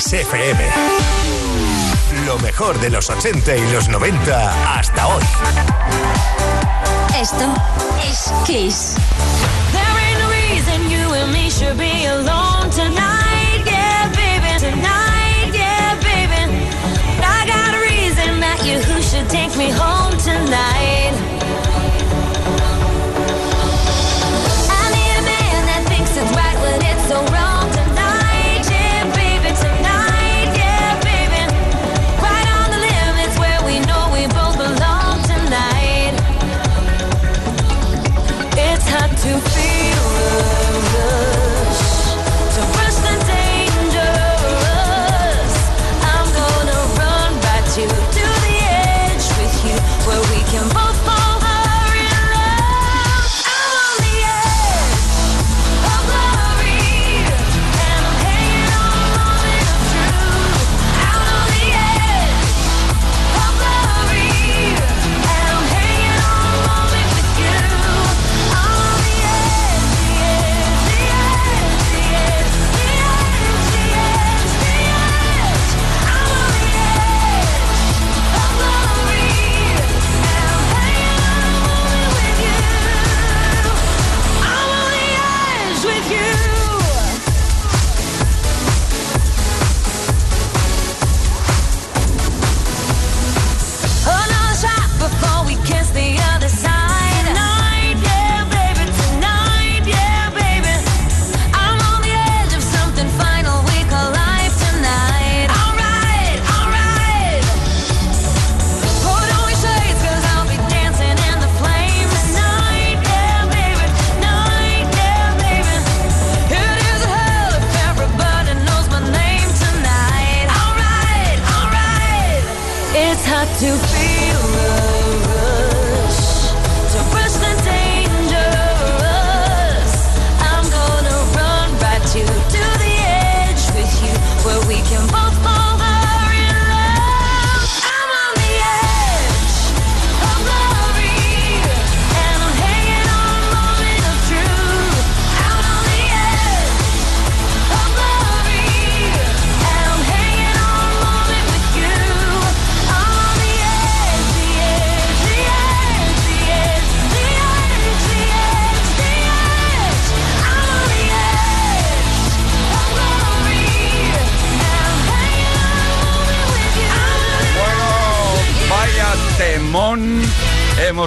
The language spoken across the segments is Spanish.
Kiss FM. Lo mejor de los 80 y los 90 hasta hoy. Esto es Kiss. There ain't no reason you and me should be alone tonight. Yeah, baby, tonight. Yeah, baby. I got a reason that you who should take me home tonight.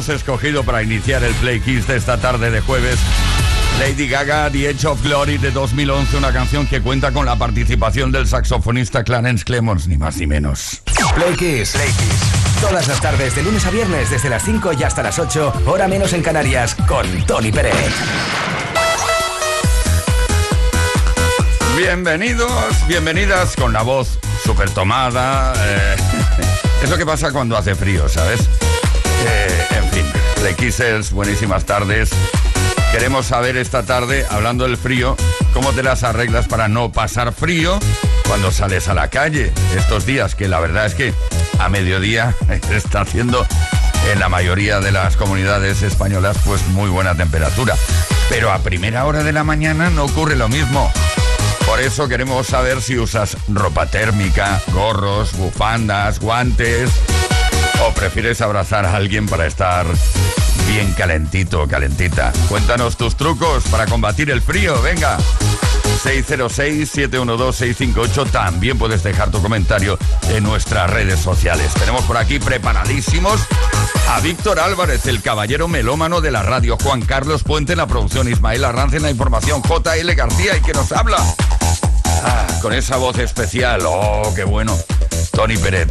Hemos escogido para iniciar el Play Kiss de esta tarde de jueves. Lady Gaga, The Edge of Glory de 2011, una canción que cuenta con la participación del saxofonista Clarence Clemons, ni más ni menos. Play Kiss. Play Kiss. Todas las tardes, de lunes a viernes, desde las 5 y hasta las 8, hora menos en Canarias, con Tony Pérez. Bienvenidos, bienvenidas con la voz súper tomada. eh, es lo que pasa cuando hace frío, ¿sabes? Eh, en fin, Play Kissers, buenísimas tardes. Queremos saber esta tarde, hablando del frío, cómo te las arreglas para no pasar frío cuando sales a la calle. Estos días que la verdad es que a mediodía está haciendo en la mayoría de las comunidades españolas pues muy buena temperatura. Pero a primera hora de la mañana no ocurre lo mismo. Por eso queremos saber si usas ropa térmica, gorros, bufandas, guantes o prefieres abrazar a alguien para estar bien calentito o calentita. Cuéntanos tus trucos para combatir el frío, venga. 606-712-658. También puedes dejar tu comentario en nuestras redes sociales. Tenemos por aquí preparadísimos a Víctor Álvarez, el caballero melómano de la radio, Juan Carlos Puente en la producción, Ismael Arranz en la información, JL García y que nos habla. Ah, con esa voz especial, oh, qué bueno. Tony Pérez.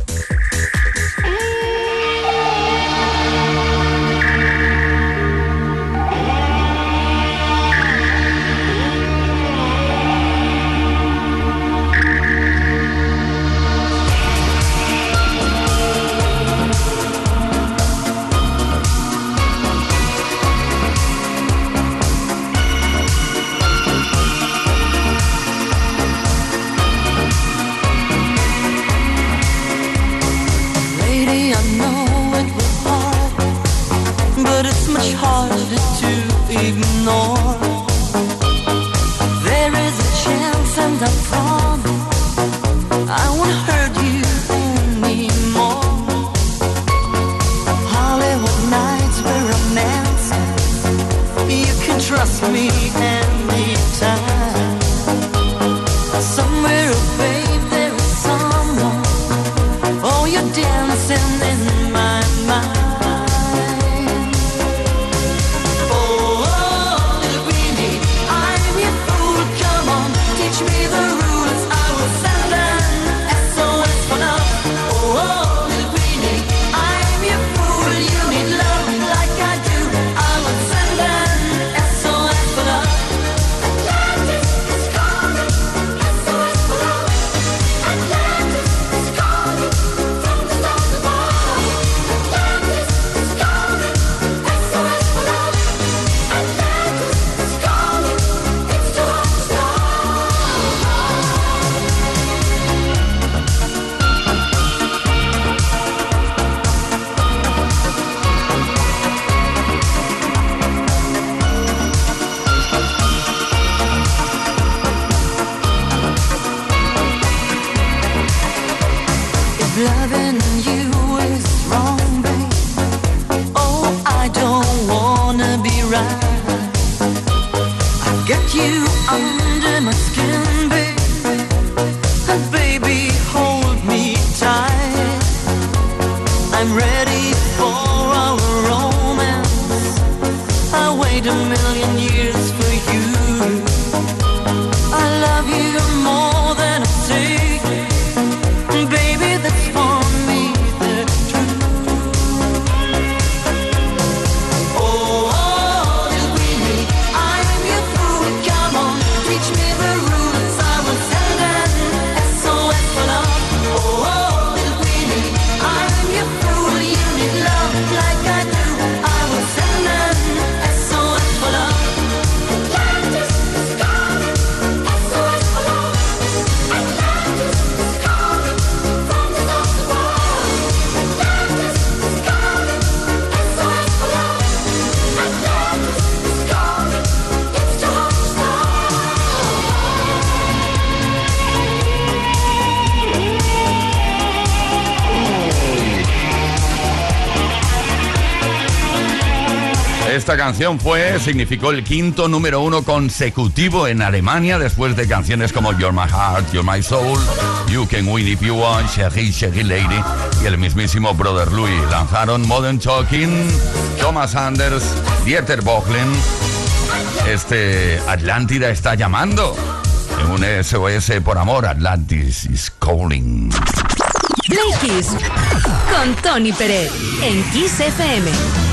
canción fue, significó el quinto número uno consecutivo en Alemania después de canciones como You're My Heart, You're My Soul, You Can Win If You Want, Shaggy Shaggy Lady y el mismísimo Brother Louis. Lanzaron Modern Talking, Thomas Anders, Dieter Bochlen. Este Atlántida está llamando. En un SOS por amor, Atlantis is calling. Play con Tony Pérez en Kiss FM.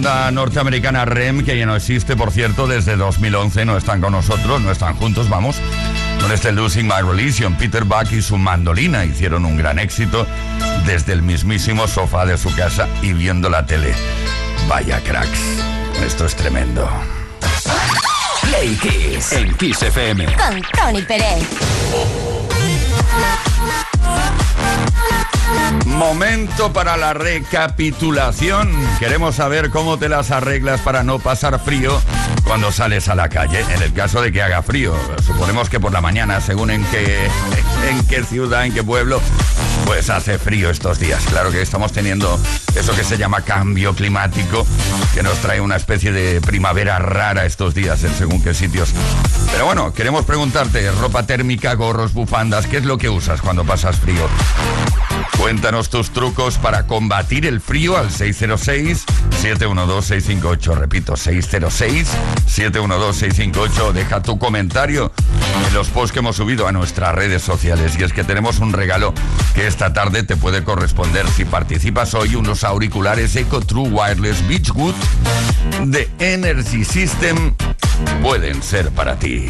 banda norteamericana REM, que ya no existe, por cierto, desde 2011, no están con nosotros, no están juntos, vamos. Con este Losing My Religion, Peter Buck y su mandolina hicieron un gran éxito desde el mismísimo sofá de su casa y viendo la tele. Vaya cracks, esto es tremendo. Play Kiss en Kiss FM con Tony Pérez. Momento para la recapitulación. Queremos saber cómo te las arreglas para no pasar frío cuando sales a la calle. En el caso de que haga frío, suponemos que por la mañana, según en qué, en qué ciudad, en qué pueblo, pues hace frío estos días. Claro que estamos teniendo eso que se llama cambio climático, que nos trae una especie de primavera rara estos días en según qué sitios. Pero bueno, queremos preguntarte, ropa térmica, gorros, bufandas, ¿qué es lo que usas cuando pasas frío? Cuéntanos tus trucos para combatir el frío al 606-712-658. Repito, 606-712-658. Deja tu comentario en los posts que hemos subido a nuestras redes sociales. Y es que tenemos un regalo que esta tarde te puede corresponder si participas hoy unos auriculares Eco True Wireless Beachwood de Energy System pueden ser para ti.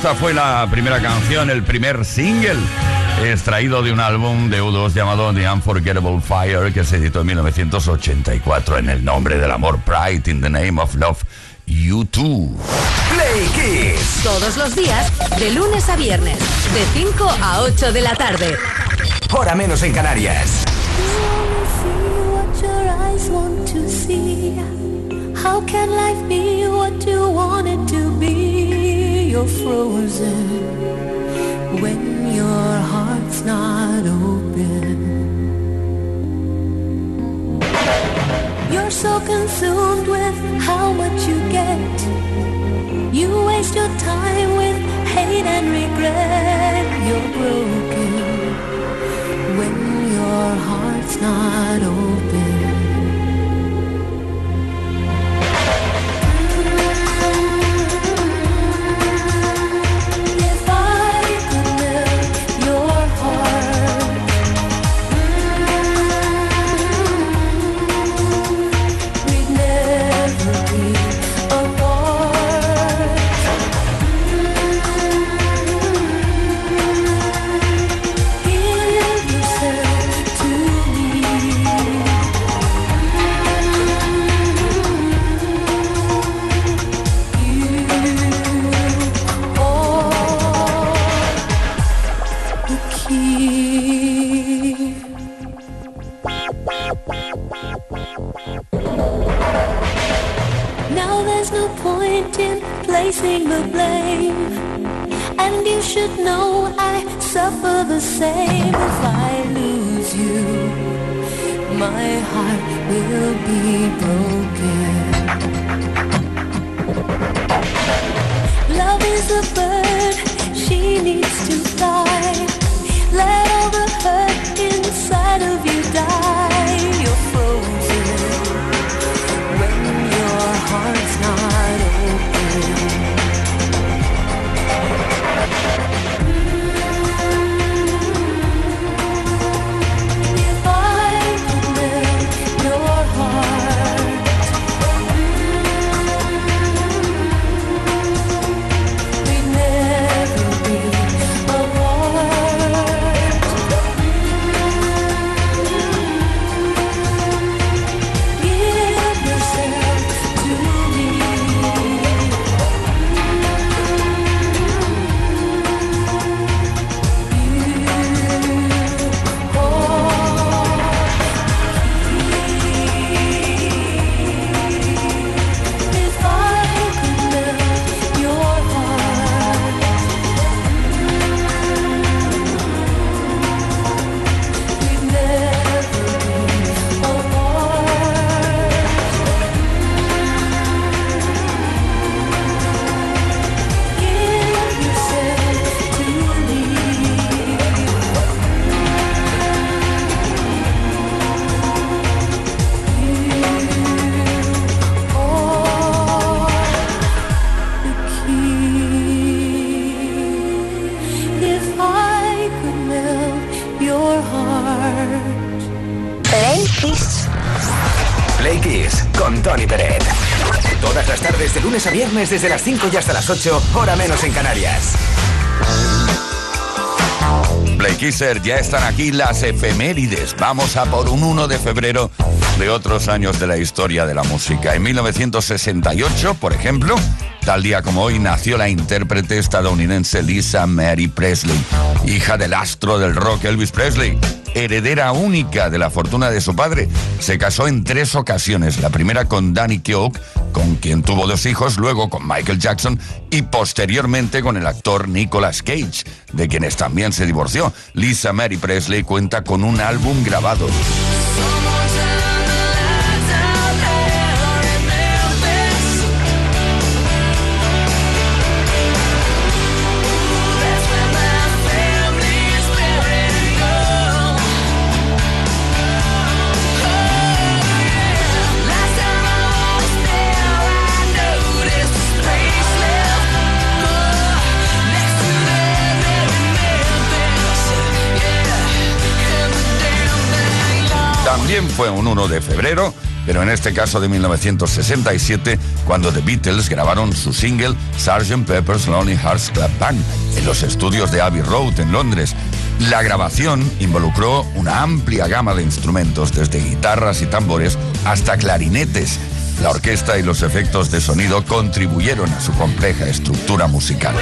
Esta fue la primera canción, el primer single extraído de un álbum de U2 llamado The Unforgettable Fire que se editó en 1984 en el nombre del amor Pride in the Name of Love U2. Play Kiss. Todos los días, de lunes a viernes, de 5 a 8 de la tarde. Hora menos en Canarias. see what your eyes want to see. How can life be what you want it to be? You're frozen when your heart's not open. You're so consumed with how much you get You waste your time with hate and regret. You're broken when your heart's not open. Should know I suffer the same if I lose you. My heart will be broken. Love is a bird, she needs to fly. Let viernes desde las 5 y hasta las 8, hora menos en Canarias. Play ya están aquí las efemérides. Vamos a por un 1 de febrero de otros años de la historia de la música. En 1968, por ejemplo, tal día como hoy, nació la intérprete estadounidense Lisa Mary Presley, hija del astro del rock Elvis Presley. Heredera única de la fortuna de su padre, se casó en tres ocasiones. La primera con Danny Keogh, con quien tuvo dos hijos, luego con Michael Jackson y posteriormente con el actor Nicolas Cage, de quienes también se divorció. Lisa Mary Presley cuenta con un álbum grabado. Fue un 1 de febrero, pero en este caso de 1967, cuando The Beatles grabaron su single Sgt. Pepper's Lonely Hearts Club Band en los estudios de Abbey Road en Londres. La grabación involucró una amplia gama de instrumentos, desde guitarras y tambores hasta clarinetes. La orquesta y los efectos de sonido contribuyeron a su compleja estructura musical.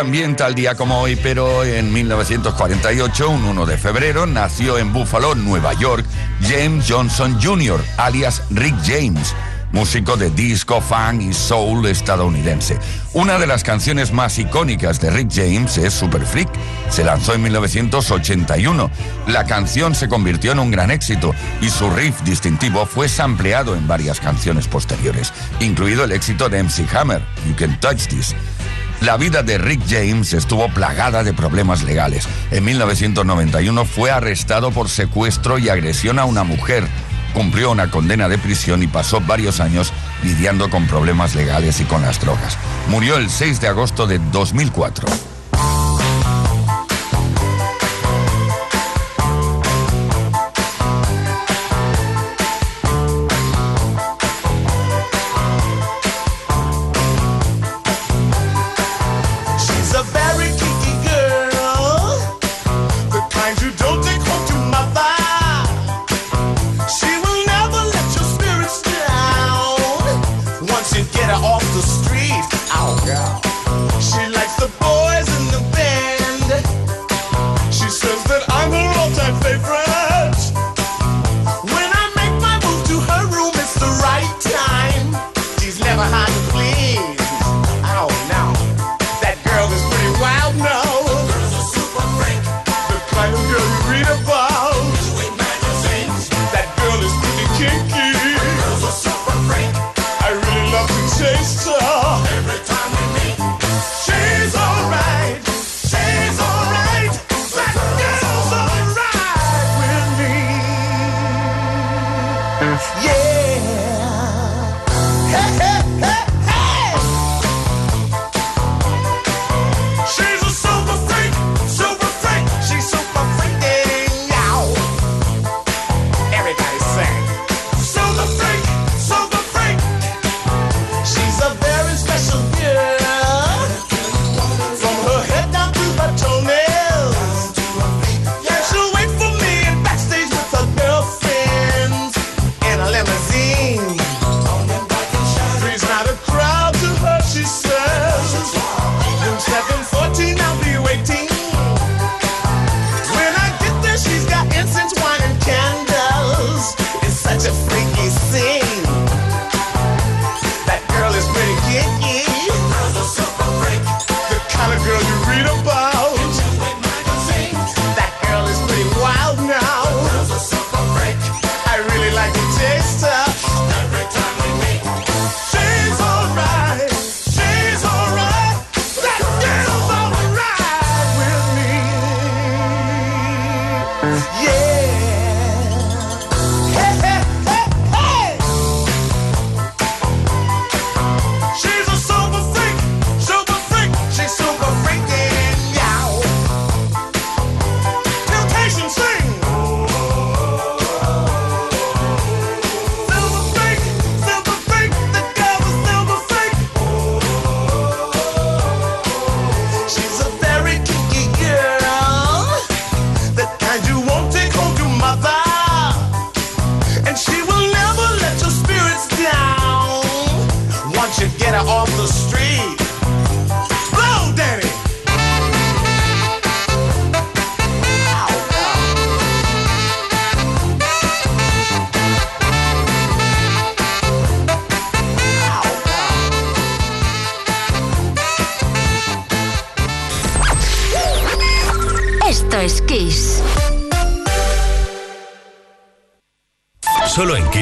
También tal día como hoy, pero en 1948, un 1 de febrero, nació en Buffalo, Nueva York, James Johnson Jr., alias Rick James, músico de disco, funk y soul estadounidense. Una de las canciones más icónicas de Rick James es Super Freak. Se lanzó en 1981. La canción se convirtió en un gran éxito y su riff distintivo fue sampleado en varias canciones posteriores, incluido el éxito de MC Hammer, You Can Touch This. La vida de Rick James estuvo plagada de problemas legales. En 1991 fue arrestado por secuestro y agresión a una mujer. Cumplió una condena de prisión y pasó varios años lidiando con problemas legales y con las drogas. Murió el 6 de agosto de 2004.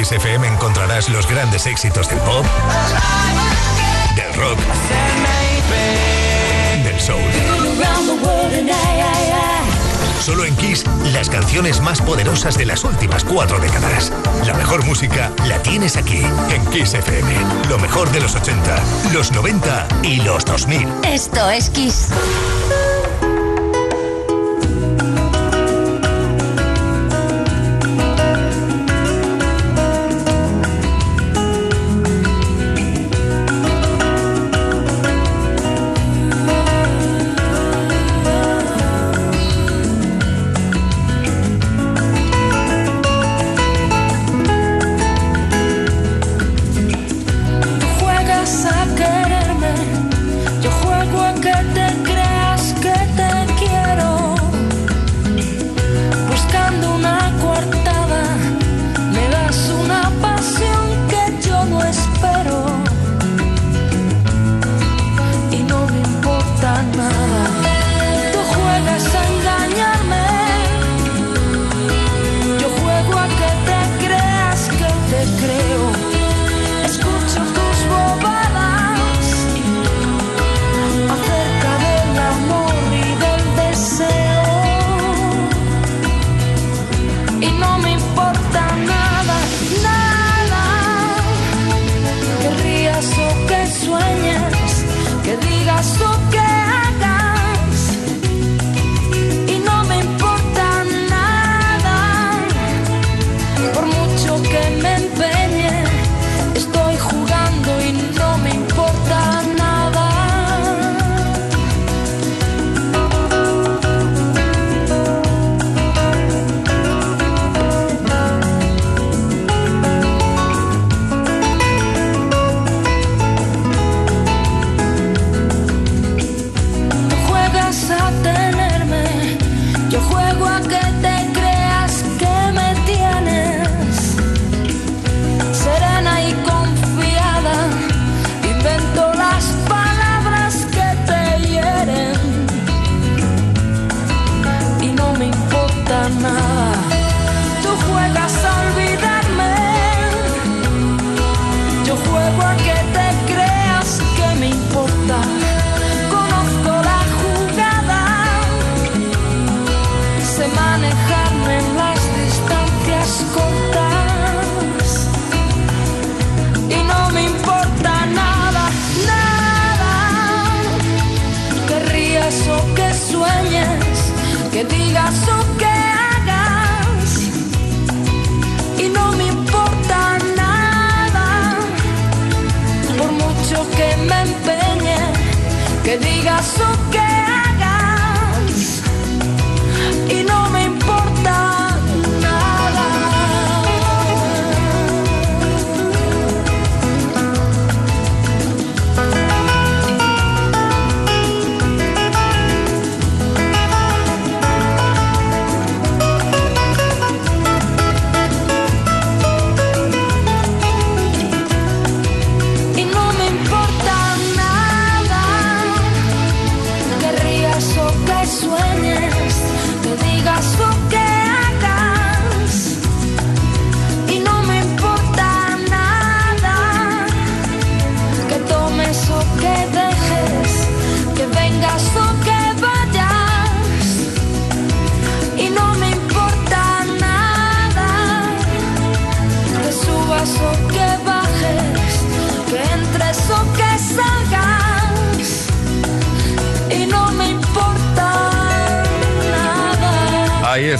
Kiss FM encontrarás los grandes éxitos del pop, del rock, del soul. Solo en Kiss, las canciones más poderosas de las últimas cuatro décadas. La mejor música la tienes aquí, en Kiss FM. Lo mejor de los 80, los 90 y los 2000. Esto es Kiss.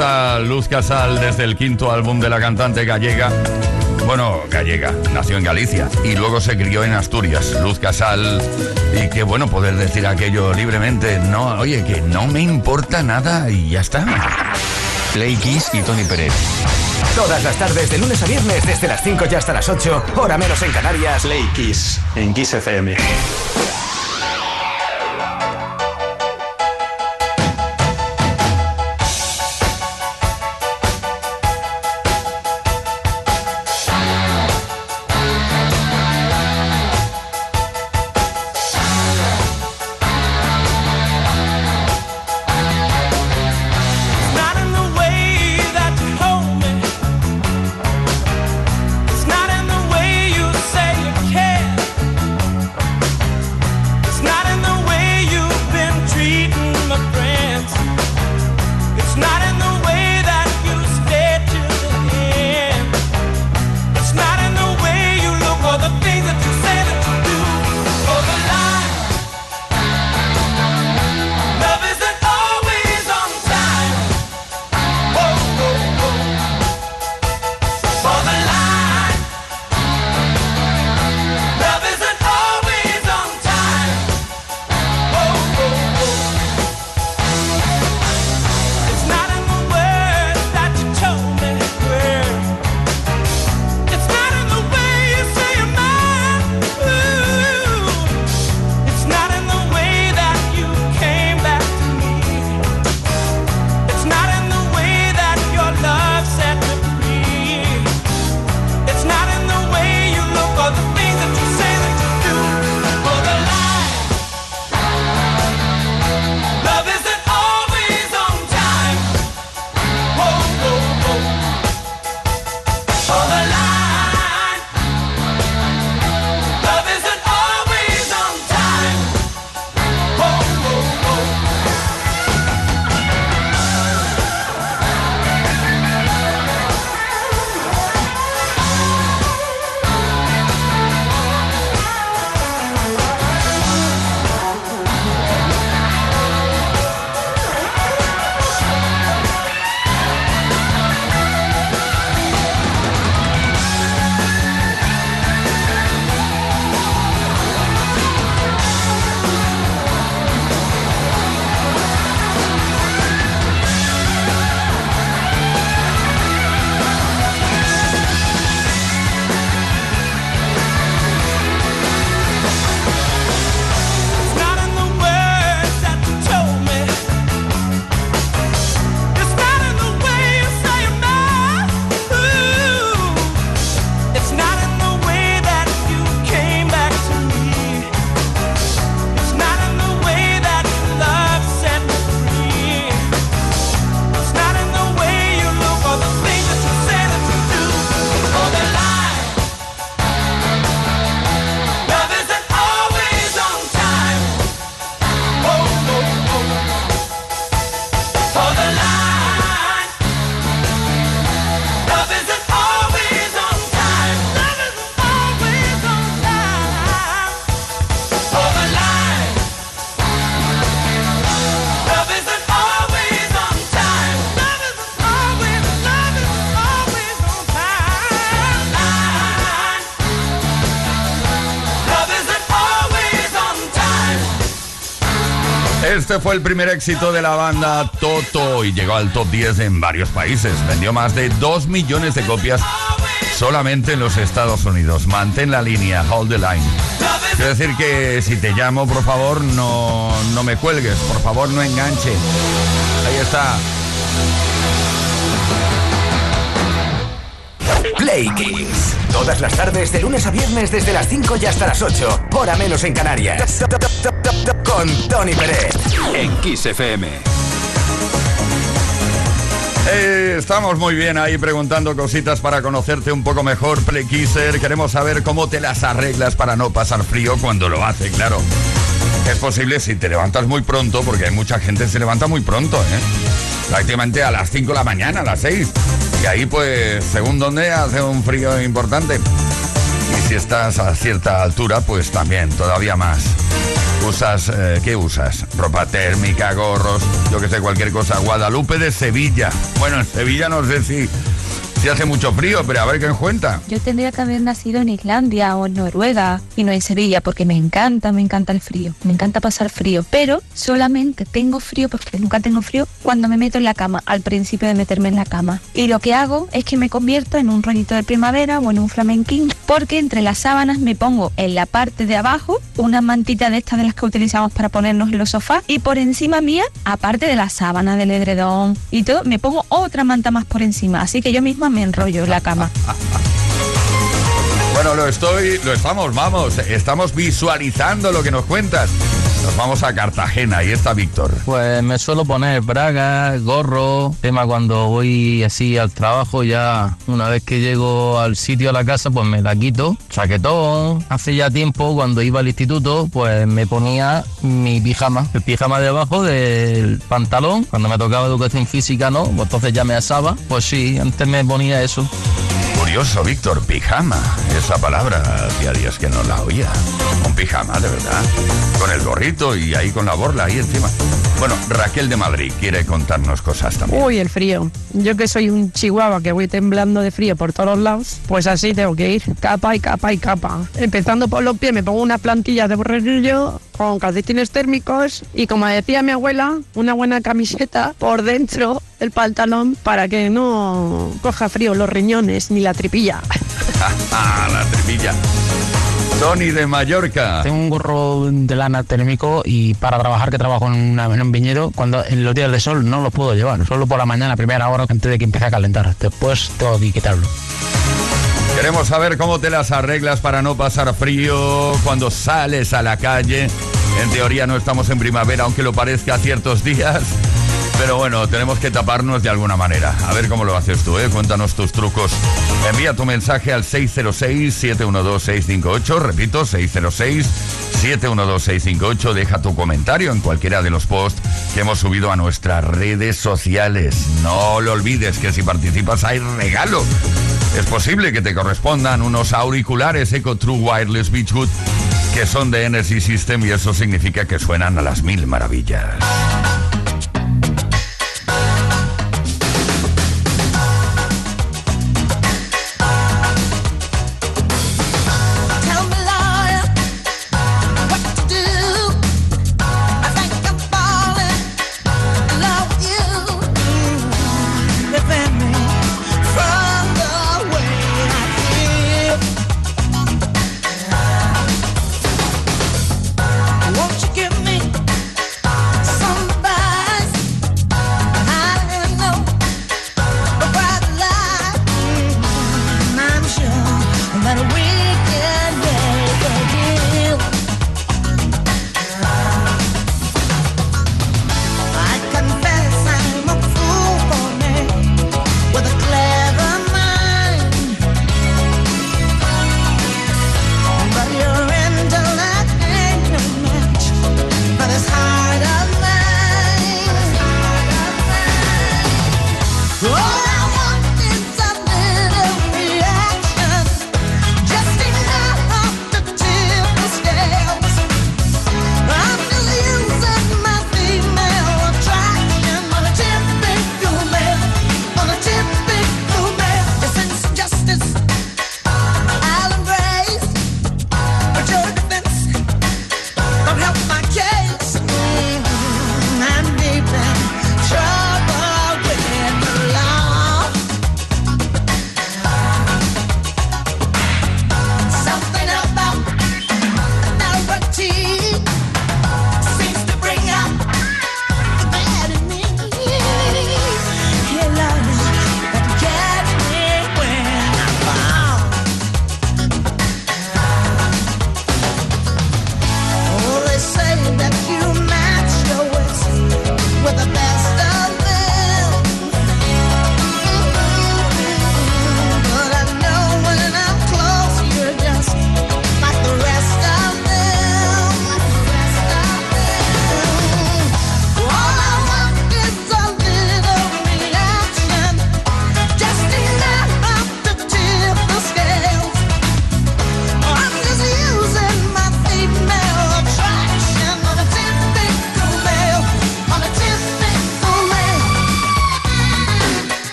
Está Luz Casal desde el quinto álbum de la cantante gallega. Bueno, gallega, nació en Galicia y luego se crió en Asturias. Luz Casal, y qué bueno poder decir aquello libremente. No, oye, que no me importa nada y ya está. Play Kiss y Tony Pérez. Todas las tardes, de lunes a viernes, desde las 5 y hasta las 8, hora menos en Canarias. Play Kiss en Kiss FM. Este fue el primer éxito de la banda Toto y llegó al top 10 en varios países. Vendió más de 2 millones de copias solamente en los Estados Unidos. Mantén la línea, hold the line. Quiero decir que si te llamo, por favor, no, no me cuelgues, por favor, no enganche. Ahí está. Play. Todas las tardes, de lunes a viernes, desde las 5 y hasta las 8. Hora menos en Canarias. Con Tony Pérez. En Kiss FM. Eh, estamos muy bien ahí preguntando cositas para conocerte un poco mejor, Play Kisser. Queremos saber cómo te las arreglas para no pasar frío cuando lo hace, claro. Es posible si te levantas muy pronto, porque hay mucha gente que se levanta muy pronto, ¿eh? Prácticamente a las 5 de la mañana, a las 6. Y ahí, pues, según donde hace un frío importante. Si estás a cierta altura, pues también, todavía más. Usas, eh, ¿qué usas? Ropa térmica, gorros, yo que sé, cualquier cosa. Guadalupe de Sevilla. Bueno, en Sevilla no sé si, si hace mucho frío, pero a ver qué en cuenta. Yo tendría que haber nacido en Islandia o en Noruega y no en Sevilla porque me encanta, me encanta el frío, me encanta pasar frío, pero solamente tengo frío porque nunca tengo frío cuando me meto en la cama, al principio de meterme en la cama. Y lo que hago es que me convierto en un rollito de primavera o en un flamenquín porque entre las sábanas me pongo en la parte de abajo una mantita de estas de las que utilizamos para ponernos en los sofás y por encima mía, aparte de la sábana, del edredón y todo, me pongo otra manta más por encima, así que yo misma me enrollo en la cama. Bueno, lo estoy, lo estamos, vamos, estamos visualizando lo que nos cuentas. Nos vamos a Cartagena, ahí está Víctor. Pues me suelo poner bragas, gorro, tema cuando voy así al trabajo ya una vez que llego al sitio a la casa pues me la quito, chaquetón. Hace ya tiempo cuando iba al instituto pues me ponía mi pijama, el pijama debajo del pantalón. Cuando me tocaba educación física no, pues entonces ya me asaba. Pues sí, antes me ponía eso. Curioso, Víctor, pijama. Esa palabra hacía días que no la oía. Un pijama, de verdad. Con el gorrito y ahí con la borla ahí encima. Bueno, Raquel de Madrid quiere contarnos cosas también. Uy, el frío. Yo que soy un chihuahua que voy temblando de frío por todos lados, pues así tengo que ir, capa y capa y capa. Empezando por los pies, me pongo unas plantillas de borreguillo con calcetines térmicos y como decía mi abuela, una buena camiseta por dentro del pantalón para que no coja frío los riñones ni la tripilla. la tripilla. Tony de Mallorca. Tengo un gorro de lana térmico y para trabajar que trabajo en, una- en un viñedo, cuando en los días de sol no lo puedo llevar, solo por la mañana, primera hora, antes de que empiece a calentar. Después tengo que quitarlo. Queremos saber cómo te las arreglas para no pasar frío cuando sales a la calle. En teoría no estamos en primavera, aunque lo parezca ciertos días. Pero bueno, tenemos que taparnos de alguna manera. A ver cómo lo haces tú, ¿eh? Cuéntanos tus trucos. Envía tu mensaje al 606-712-658. Repito, 606-712-658. Deja tu comentario en cualquiera de los posts que hemos subido a nuestras redes sociales. No lo olvides que si participas hay regalo. Es posible que te correspondan unos auriculares Eco True Wireless Beachwood que son de Energy System y eso significa que suenan a las mil maravillas.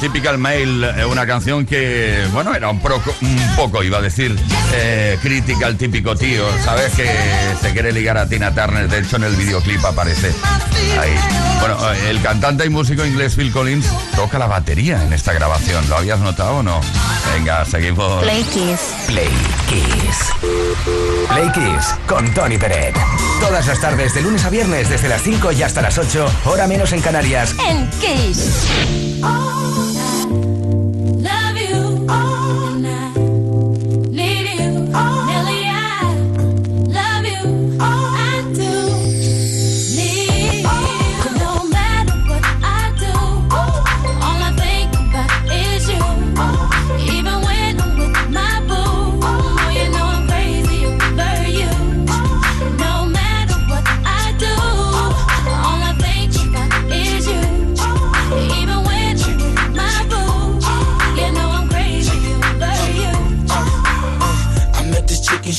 Typical Mail, eh, una canción que, bueno, era un, proco- un poco, iba a decir, eh, crítica al típico tío, ¿sabes? Que se quiere ligar a Tina Turner, de hecho en el videoclip aparece ahí. Bueno, eh, el cantante y músico inglés Phil Collins toca la batería en esta grabación, ¿lo habías notado o no? Venga, seguimos. Play Kiss. Play Kiss. Play Kiss con Tony Peret. Todas las tardes, de lunes a viernes, desde las 5 y hasta las 8, hora menos en Canarias. En Kiss. Love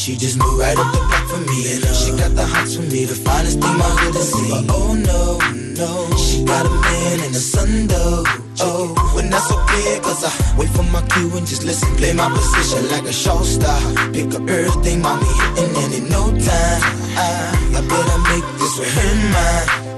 she just moved right up the block for me. And she got the hots for me, the finest thing my hood has seen. But oh no, no, she got a man and a son though. Oh, when that's okay, cause I wait for my cue and just listen. Play my position like a show star. Pick up everything, mommy and in no time, I, I better make this with mine.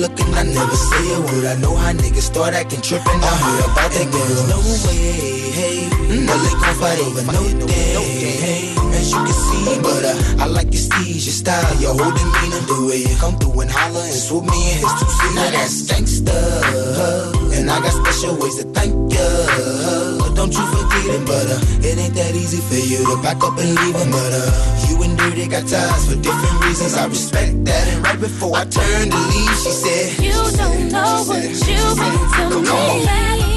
Looking, I never say a word. I know how niggas start acting tripping. I heard about that girl. No way, hey. No, they gon' fight over no day, hey. As you can see, but uh, I like your steez, your style, your whole demeanor, the way you come through and holler and swoop me in his two seat. Now that's gangsta, and I got special ways to thank ya. Don't you forget it, but uh, it ain't that easy for you to back up and leave him. But uh, you and Dirty got ties for different reasons. I respect that. And right before I turned to leave, she said, You don't know what you mean to me.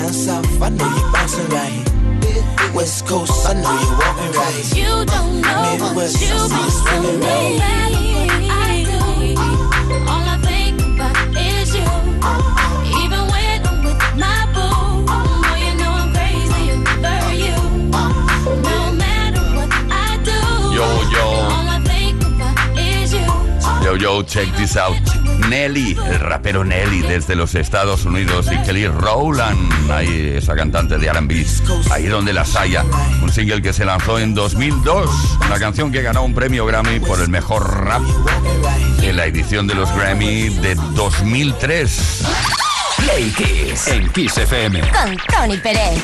Down south, I know you're bouncing right. West Coast, I know you're walking right. You don't know what Midwest, you I see you swinging mean to me. I do. All I think about is you. Even when I'm with my boo, oh, you know I'm crazy over you. No matter what I do, Yo, yo. all I think about is you. Yo, yo, check this out. Nelly, el rapero Nelly desde los Estados Unidos y Kelly Rowland, ahí esa cantante de R&B, ahí donde las haya. Un single que se lanzó en 2002, una canción que ganó un premio Grammy por el mejor rap en la edición de los Grammy de 2003. Play Kiss en Kiss FM. Con Tony Pérez.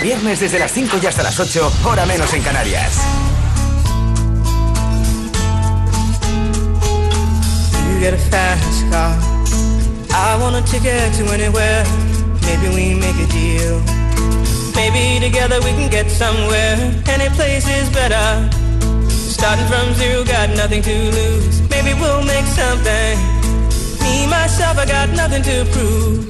A viernes desde las 5 y hasta las 8, hora menos en Canarias. You get a fast car. I want a ticket to anywhere. Maybe we make a deal. Maybe together we can get somewhere. Any place is better. Starting from zero, got nothing to lose. Maybe we'll make something. Me, myself, I got nothing to prove.